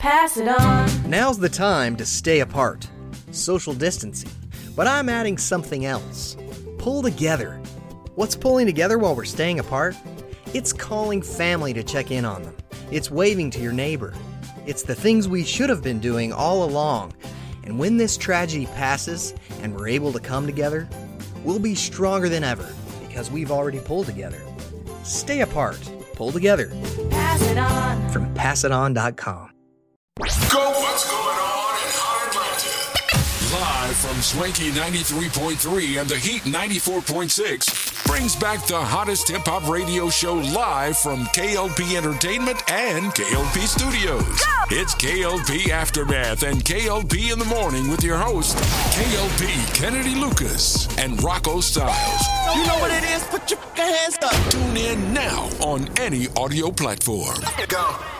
Pass it on. Now's the time to stay apart. Social distancing. But I'm adding something else. Pull together. What's pulling together while we're staying apart? It's calling family to check in on them. It's waving to your neighbor. It's the things we should have been doing all along. And when this tragedy passes and we're able to come together, we'll be stronger than ever because we've already pulled together. Stay apart. Pull together. Pass it on. From passiton.com. Go, what's going on in Hot Atlanta? Live from Swanky 93.3 and the Heat 94.6 brings back the hottest hip hop radio show live from KLP Entertainment and KLP Studios. It's KLP Aftermath and KLP in the Morning with your host, KLP Kennedy Lucas and Rocco Styles. You know what it is? Put your hands up. Tune in now on any audio platform. Go.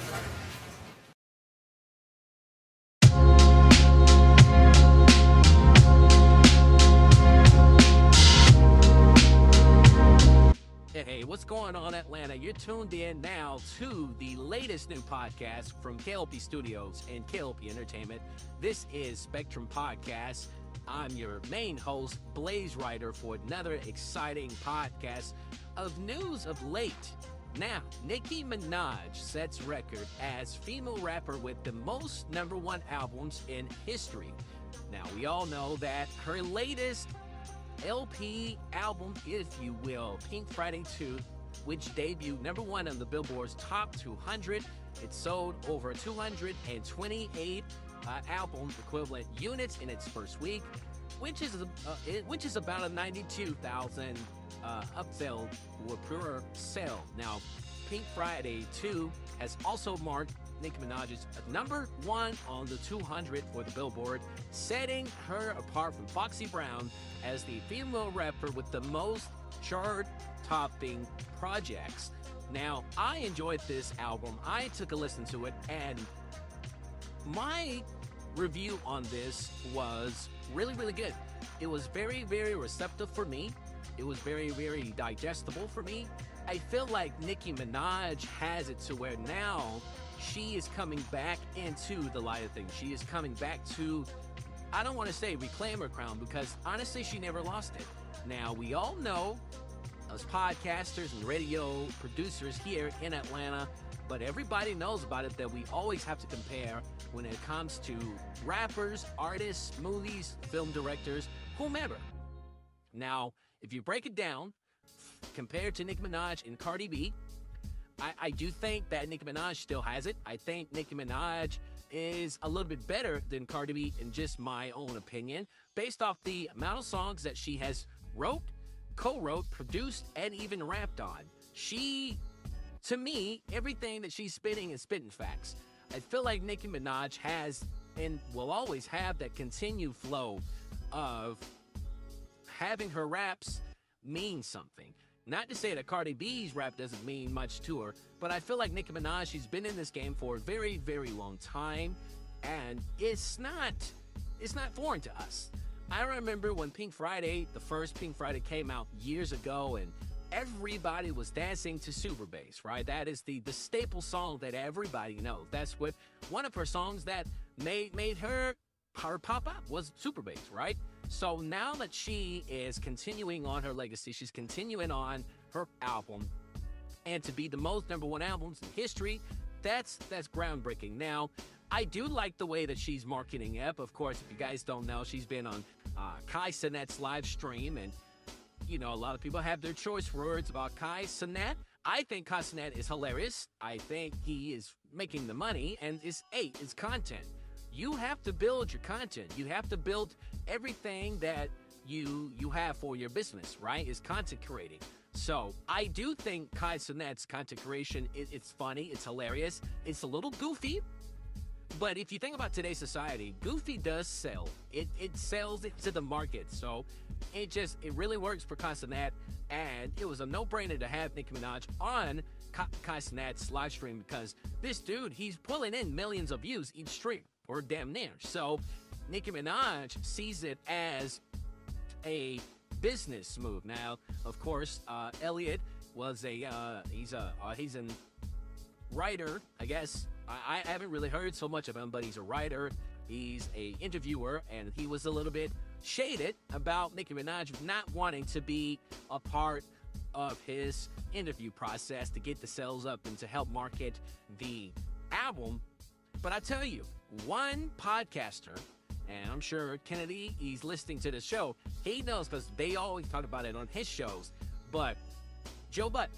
What's going on, Atlanta? You're tuned in now to the latest new podcast from KLP Studios and KLP Entertainment. This is Spectrum Podcast. I'm your main host, Blaze Ryder, for another exciting podcast of news of late. Now, Nicki Minaj sets record as female rapper with the most number one albums in history. Now, we all know that her latest LP album, if you will, Pink Friday 2, which debuted number one on the Billboard's top 200. It sold over 228 uh, album equivalent units in its first week, which is uh, which is about a 92,000 uh, upsell per sale. Now, Pink Friday 2 has also marked Nicki Minaj's number one on the 200 for the Billboard, setting her apart from Foxy Brown as the female rapper with the most chart topping projects. Now, I enjoyed this album. I took a listen to it, and my review on this was really, really good. It was very, very receptive for me. It was very, very digestible for me. I feel like Nicki Minaj has it to where now she is coming back into the light of things. She is coming back to, I don't want to say reclaim her crown because honestly, she never lost it. Now, we all know as podcasters and radio producers here in Atlanta, but everybody knows about it that we always have to compare when it comes to rappers, artists, movies, film directors, whomever. Now, if you break it down, compared to Nicki Minaj and Cardi B, I, I do think that Nicki Minaj still has it. I think Nicki Minaj is a little bit better than Cardi B in just my own opinion, based off the amount of songs that she has wrote, co-wrote, produced, and even rapped on. She, to me, everything that she's spitting is spitting facts. I feel like Nicki Minaj has and will always have that continued flow of having her raps mean something. Not to say that Cardi B's rap doesn't mean much to her, but I feel like Nicki Minaj, she's been in this game for a very, very long time, and it's not, it's not foreign to us. I remember when Pink Friday, the first Pink Friday came out years ago, and everybody was dancing to Super Bass, right? That is the the staple song that everybody knows. That's what one of her songs that made made her her pop up was Super Bass, right? So now that she is continuing on her legacy, she's continuing on her album. and to be the most number one albums in history, that's that's groundbreaking. Now, I do like the way that she's marketing it. Of course, if you guys don't know, she's been on uh, Kai Cenat's live stream, and you know a lot of people have their choice words about Kai Cenat. I think Kai Cenat is hilarious. I think he is making the money, and is eight is content. You have to build your content. You have to build everything that you you have for your business, right? Is content creating. So I do think Kai Cenat's content creation it, it's funny, it's hilarious, it's a little goofy. But if you think about today's society, Goofy does sell. It it sells it to the market. So it just it really works for Kai Cenat, and it was a no-brainer to have Nicki Minaj on Ka- Kai Cenat's live stream because this dude he's pulling in millions of views each stream, or damn near. So Nicki Minaj sees it as a business move. Now, of course, uh, Elliot was a uh, he's a uh, he's a writer, I guess. I, I haven't really heard so much of him, but he's a writer. He's a interviewer, and he was a little bit shaded about Nicki Minaj not wanting to be a part of his interview process to get the sales up and to help market the album. But I tell you, one podcaster and I'm sure Kennedy, he's listening to the show. He knows because they always talk about it on his shows. But Joe Budden,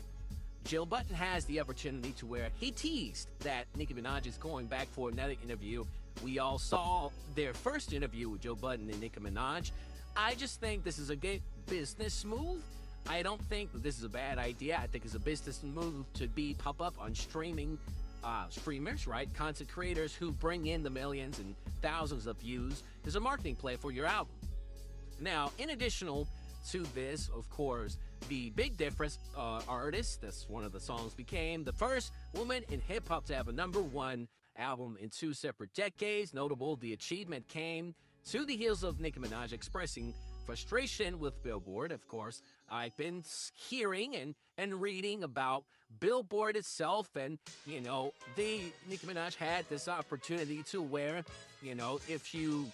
Joe Budden has the opportunity to where he teased that Nicki Minaj is going back for another interview. We all saw their first interview with Joe Budden and Nicki Minaj. I just think this is a good business move. I don't think this is a bad idea. I think it's a business move to be pop up on streaming uh, streamers, right? Content creators who bring in the millions and thousands of views is a marketing play for your album. Now, in additional to this, of course, the big difference uh, artist, that's one of the songs, became the first woman in hip hop to have a number one album in two separate decades. Notable, the achievement came to the heels of Nicki Minaj expressing frustration with Billboard. Of course, I've been hearing and, and reading about Billboard itself, and you know, the Nicki Minaj had this opportunity to where, you know, if you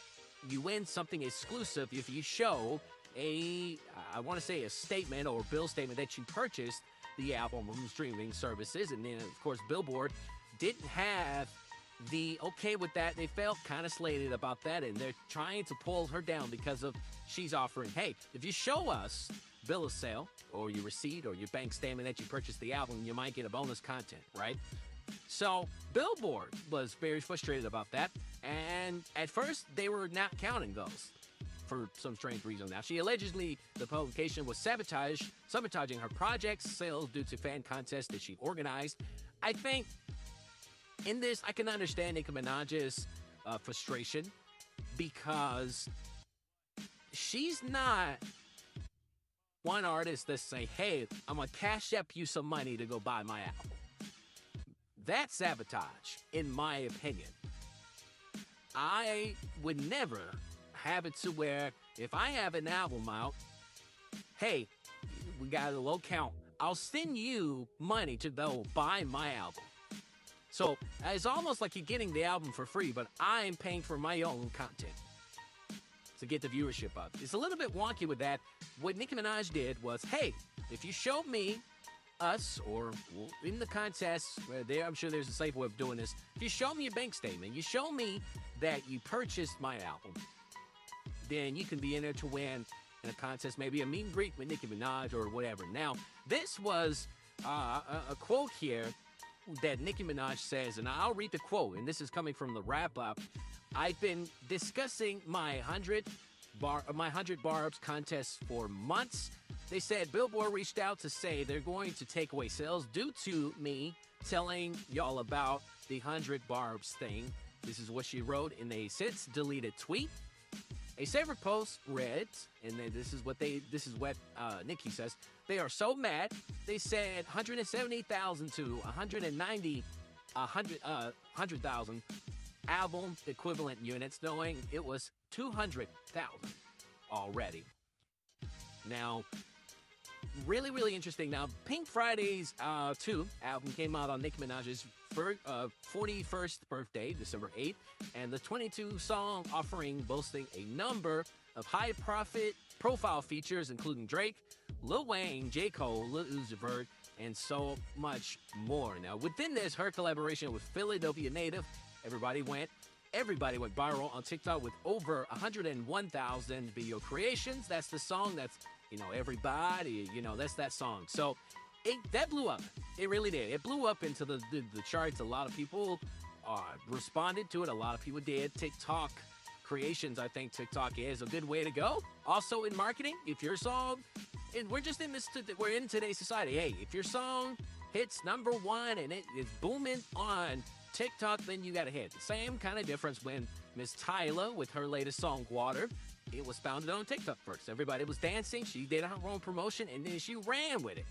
you win something exclusive, if you show a, I want to say a statement or bill statement that you purchased the album streaming services, and then of course Billboard didn't have the okay with that. They felt kind of slated about that, and they're trying to pull her down because of she's offering, hey, if you show us bill of sale or your receipt or your bank statement that you purchased the album, you might get a bonus content, right? So Billboard was very frustrated about that, and at first they were not counting those for some strange reason. Now she allegedly the publication was sabotage sabotaging her project's sales due to fan contests that she organized. I think in this I can understand Nicki Minaj's uh, frustration because she's not one artist that say, "Hey, I'm gonna cash up you some money to go buy my album." That's sabotage, in my opinion. I would never have it to where if I have an album out, hey, we got a low count. I'll send you money to go buy my album. So it's almost like you're getting the album for free, but I'm paying for my own content to get the viewership up. It's a little bit wonky with that. What Nicki Minaj did was, hey, if you show me us or in the contest, there I'm sure there's a safe way of doing this. If you show me your bank statement, you show me that you purchased my album, then you can be in there to win in a contest, maybe a meet and greet with Nicki Minaj or whatever. Now, this was uh, a, a quote here that Nicki Minaj says, and I'll read the quote, and this is coming from the wrap up. I've been discussing my 100 bar my 100 barbs contest for months. They said Billboard reached out to say they're going to take away sales due to me telling y'all about the 100 barbs thing. This is what she wrote in a since deleted tweet. A separate post read, and then this is what they this is what uh, Nicki says. They are so mad. They said 170,000 to 190 100 uh 100,000 album equivalent units, knowing it was 200,000 already. Now, really, really interesting. Now, Pink Friday's uh, 2 album came out on Nicki Minaj's fir- uh, 41st birthday, December 8th, and the 22 song offering boasting a number of high profit profile features, including Drake, Lil Wayne, J. Cole, Lil Uzi Vert, and so much more. Now, within this, her collaboration with Philadelphia native, everybody went. Everybody went viral on TikTok with over 101,000 video creations. That's the song that's, you know, everybody, you know, that's that song. So it, that blew up. It really did. It blew up into the, the, the charts. A lot of people uh, responded to it. A lot of people did. TikTok creations, I think TikTok is a good way to go. Also in marketing, if your song, and we're just in this, we're in today's society. Hey, if your song hits number one and it is booming on TikTok, then you got a hit. Same kind of difference when Miss Tyla with her latest song, Water, it was founded on TikTok first. Everybody was dancing, she did her own promotion, and then she ran with it.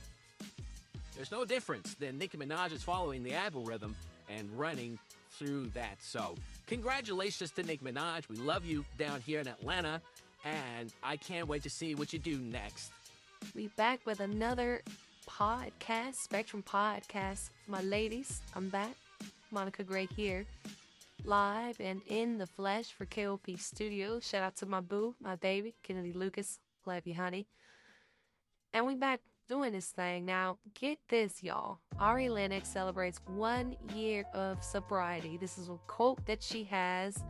There's no difference than Nicki Minaj is following the algorithm and running through that. So, congratulations to Nicki Minaj. We love you down here in Atlanta, and I can't wait to see what you do next. We back with another podcast, Spectrum Podcast. My ladies, I'm back. Monica Grey here, live and in the flesh for KLP Studio. Shout out to my boo, my baby, Kennedy Lucas. Love you, honey. And we back doing this thing. Now, get this, y'all. Ari Lennox celebrates one year of sobriety. This is a quote that she has,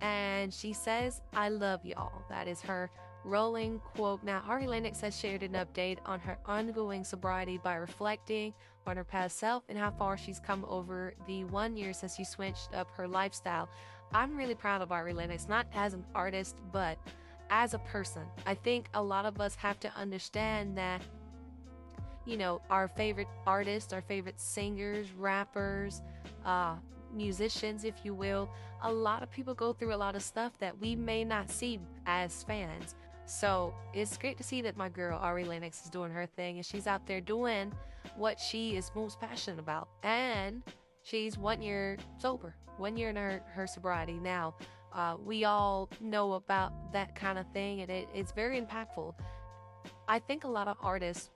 and she says, I love y'all. That is her rolling quote. Now, Ari Lennox has shared an update on her ongoing sobriety by reflecting on her past self and how far she's come over the one year since she switched up her lifestyle. I'm really proud of Ari Lennox, not as an artist, but as a person. I think a lot of us have to understand that, you know, our favorite artists, our favorite singers, rappers, uh, musicians, if you will, a lot of people go through a lot of stuff that we may not see as fans. So it's great to see that my girl Ari Lennox is doing her thing and she's out there doing what she is most passionate about. And she's one year sober, one year in her, her sobriety. Now, uh, we all know about that kind of thing and it, it's very impactful. I think a lot of artists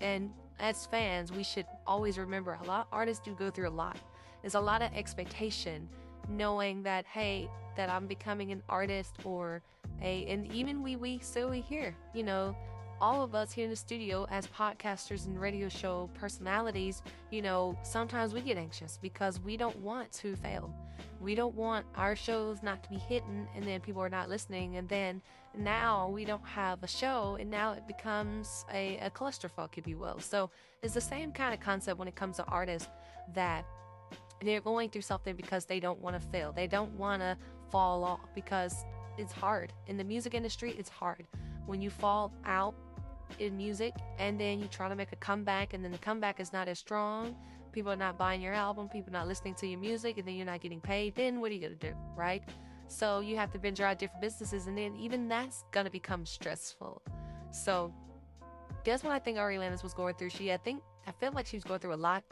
and as fans, we should always remember a lot of artists do go through a lot. There's a lot of expectation knowing that, hey, that I'm becoming an artist or a, and even we, we still we here, you know, all of us here in the studio as podcasters and radio show personalities, you know, sometimes we get anxious because we don't want to fail. We don't want our shows not to be hitting and then people are not listening. And then now we don't have a show and now it becomes a, a clusterfuck, if you will. So it's the same kind of concept when it comes to artists that they're going through something because they don't want to fail. They don't want to fall off because it's hard. In the music industry, it's hard. When you fall out in music and then you try to make a comeback and then the comeback is not as strong, people are not buying your album, people are not listening to your music, and then you're not getting paid, then what are you going to do, right? So you have to venture out different businesses, and then even that's going to become stressful. So guess what I think Ari Lennox was going through? She, I think, I feel like she was going through a lot,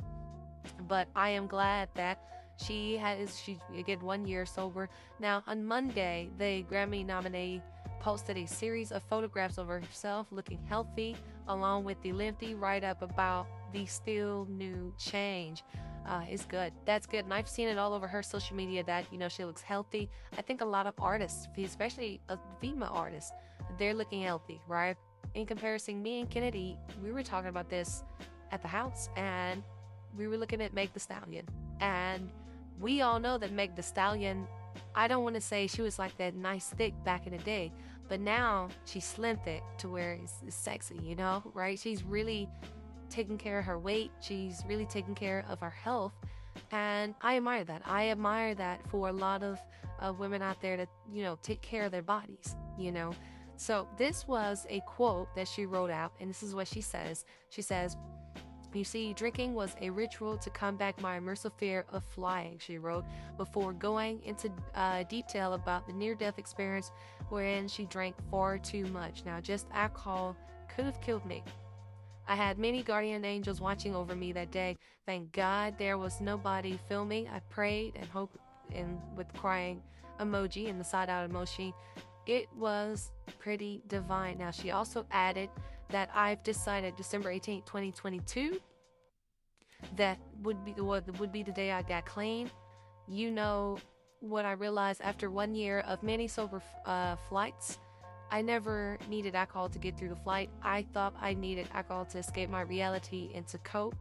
but I am glad that she has she again one year sober. Now on Monday, the Grammy nominee posted a series of photographs of herself looking healthy, along with the lengthy write up about the still new change. Uh, it's good. That's good. And I've seen it all over her social media that, you know, she looks healthy. I think a lot of artists, especially a female artists, they're looking healthy, right? In comparison, me and Kennedy, we were talking about this at the house and we were looking at Meg the Stallion. And we all know that Meg the Stallion, I don't want to say she was like that nice thick back in the day, but now she's slim thick to where it's, it's sexy, you know, right? She's really taking care of her weight. She's really taking care of her health. And I admire that. I admire that for a lot of women out there to, you know, take care of their bodies, you know. So this was a quote that she wrote out, and this is what she says. She says, you see, drinking was a ritual to combat my immersive fear of flying, she wrote, before going into uh, detail about the near death experience wherein she drank far too much. Now, just alcohol could have killed me. I had many guardian angels watching over me that day. Thank God there was nobody filming. I prayed and hoped, and with crying emoji and the side out emoji, it was pretty divine. Now, she also added that I've decided December 18, 2022, that would be what would be the day I got clean. You know what I realized after one year of many sober uh, flights I never needed alcohol to get through the flight. I thought I needed alcohol to escape my reality and to cope.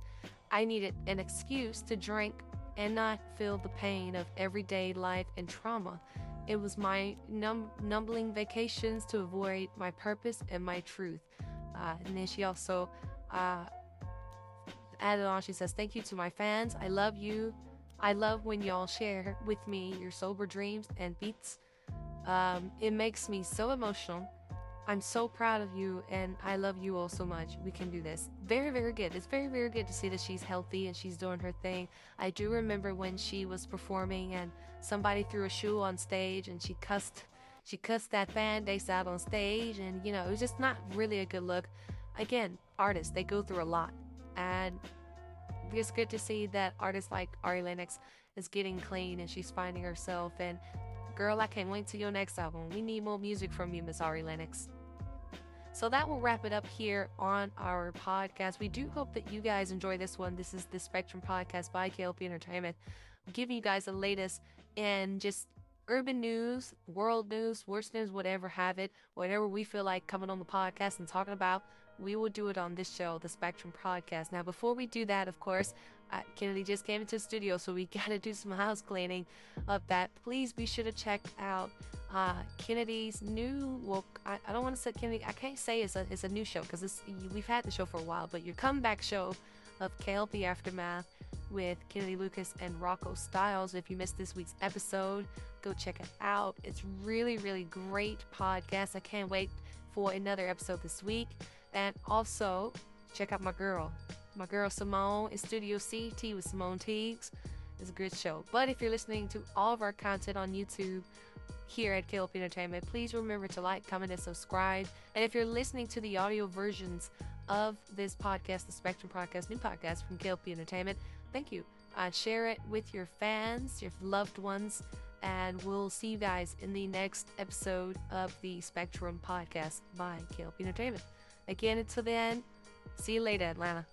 I needed an excuse to drink and not feel the pain of everyday life and trauma. It was my num- numbling vacations to avoid my purpose and my truth. Uh, and then she also uh, added on, she says, Thank you to my fans. I love you. I love when y'all share with me your sober dreams and beats. Um, it makes me so emotional. I'm so proud of you and I love you all so much. We can do this. Very, very good. It's very, very good to see that she's healthy and she's doing her thing. I do remember when she was performing and somebody threw a shoe on stage and she cussed she cussed that fan base out on stage and you know, it was just not really a good look. Again, artists, they go through a lot. And it's good to see that artists like Ari Lennox is getting clean and she's finding herself and girl, I can't wait to your next album. We need more music from you, Miss Ari Lennox. So that will wrap it up here on our podcast. We do hope that you guys enjoy this one. This is the Spectrum Podcast by KLP Entertainment. I'm giving you guys the latest and just urban news, world news, worst news, whatever have it, whatever we feel like coming on the podcast and talking about, we will do it on this show, the Spectrum Podcast. Now, before we do that, of course, uh, Kennedy just came into the studio, so we got to do some house cleaning of that. Please be sure to check out uh, Kennedy's new. Well, I, I don't want to say Kennedy. I can't say it's a it's a new show because we've had the show for a while, but your comeback show of KLP Aftermath with Kennedy Lucas and Rocco Styles. If you missed this week's episode, go check it out. It's really really great podcast. I can't wait for another episode this week. And also check out my girl, my girl Simone in Studio CT with Simone Teagues. It's a good show. But if you're listening to all of our content on YouTube here at KLP Entertainment, please remember to like, comment, and subscribe. And if you're listening to the audio versions of this podcast, the Spectrum Podcast, new podcast from KLP Entertainment, thank you. Uh, share it with your fans, your loved ones, and we'll see you guys in the next episode of the Spectrum Podcast by KLP Entertainment. Again, until then, see you later, Atlanta.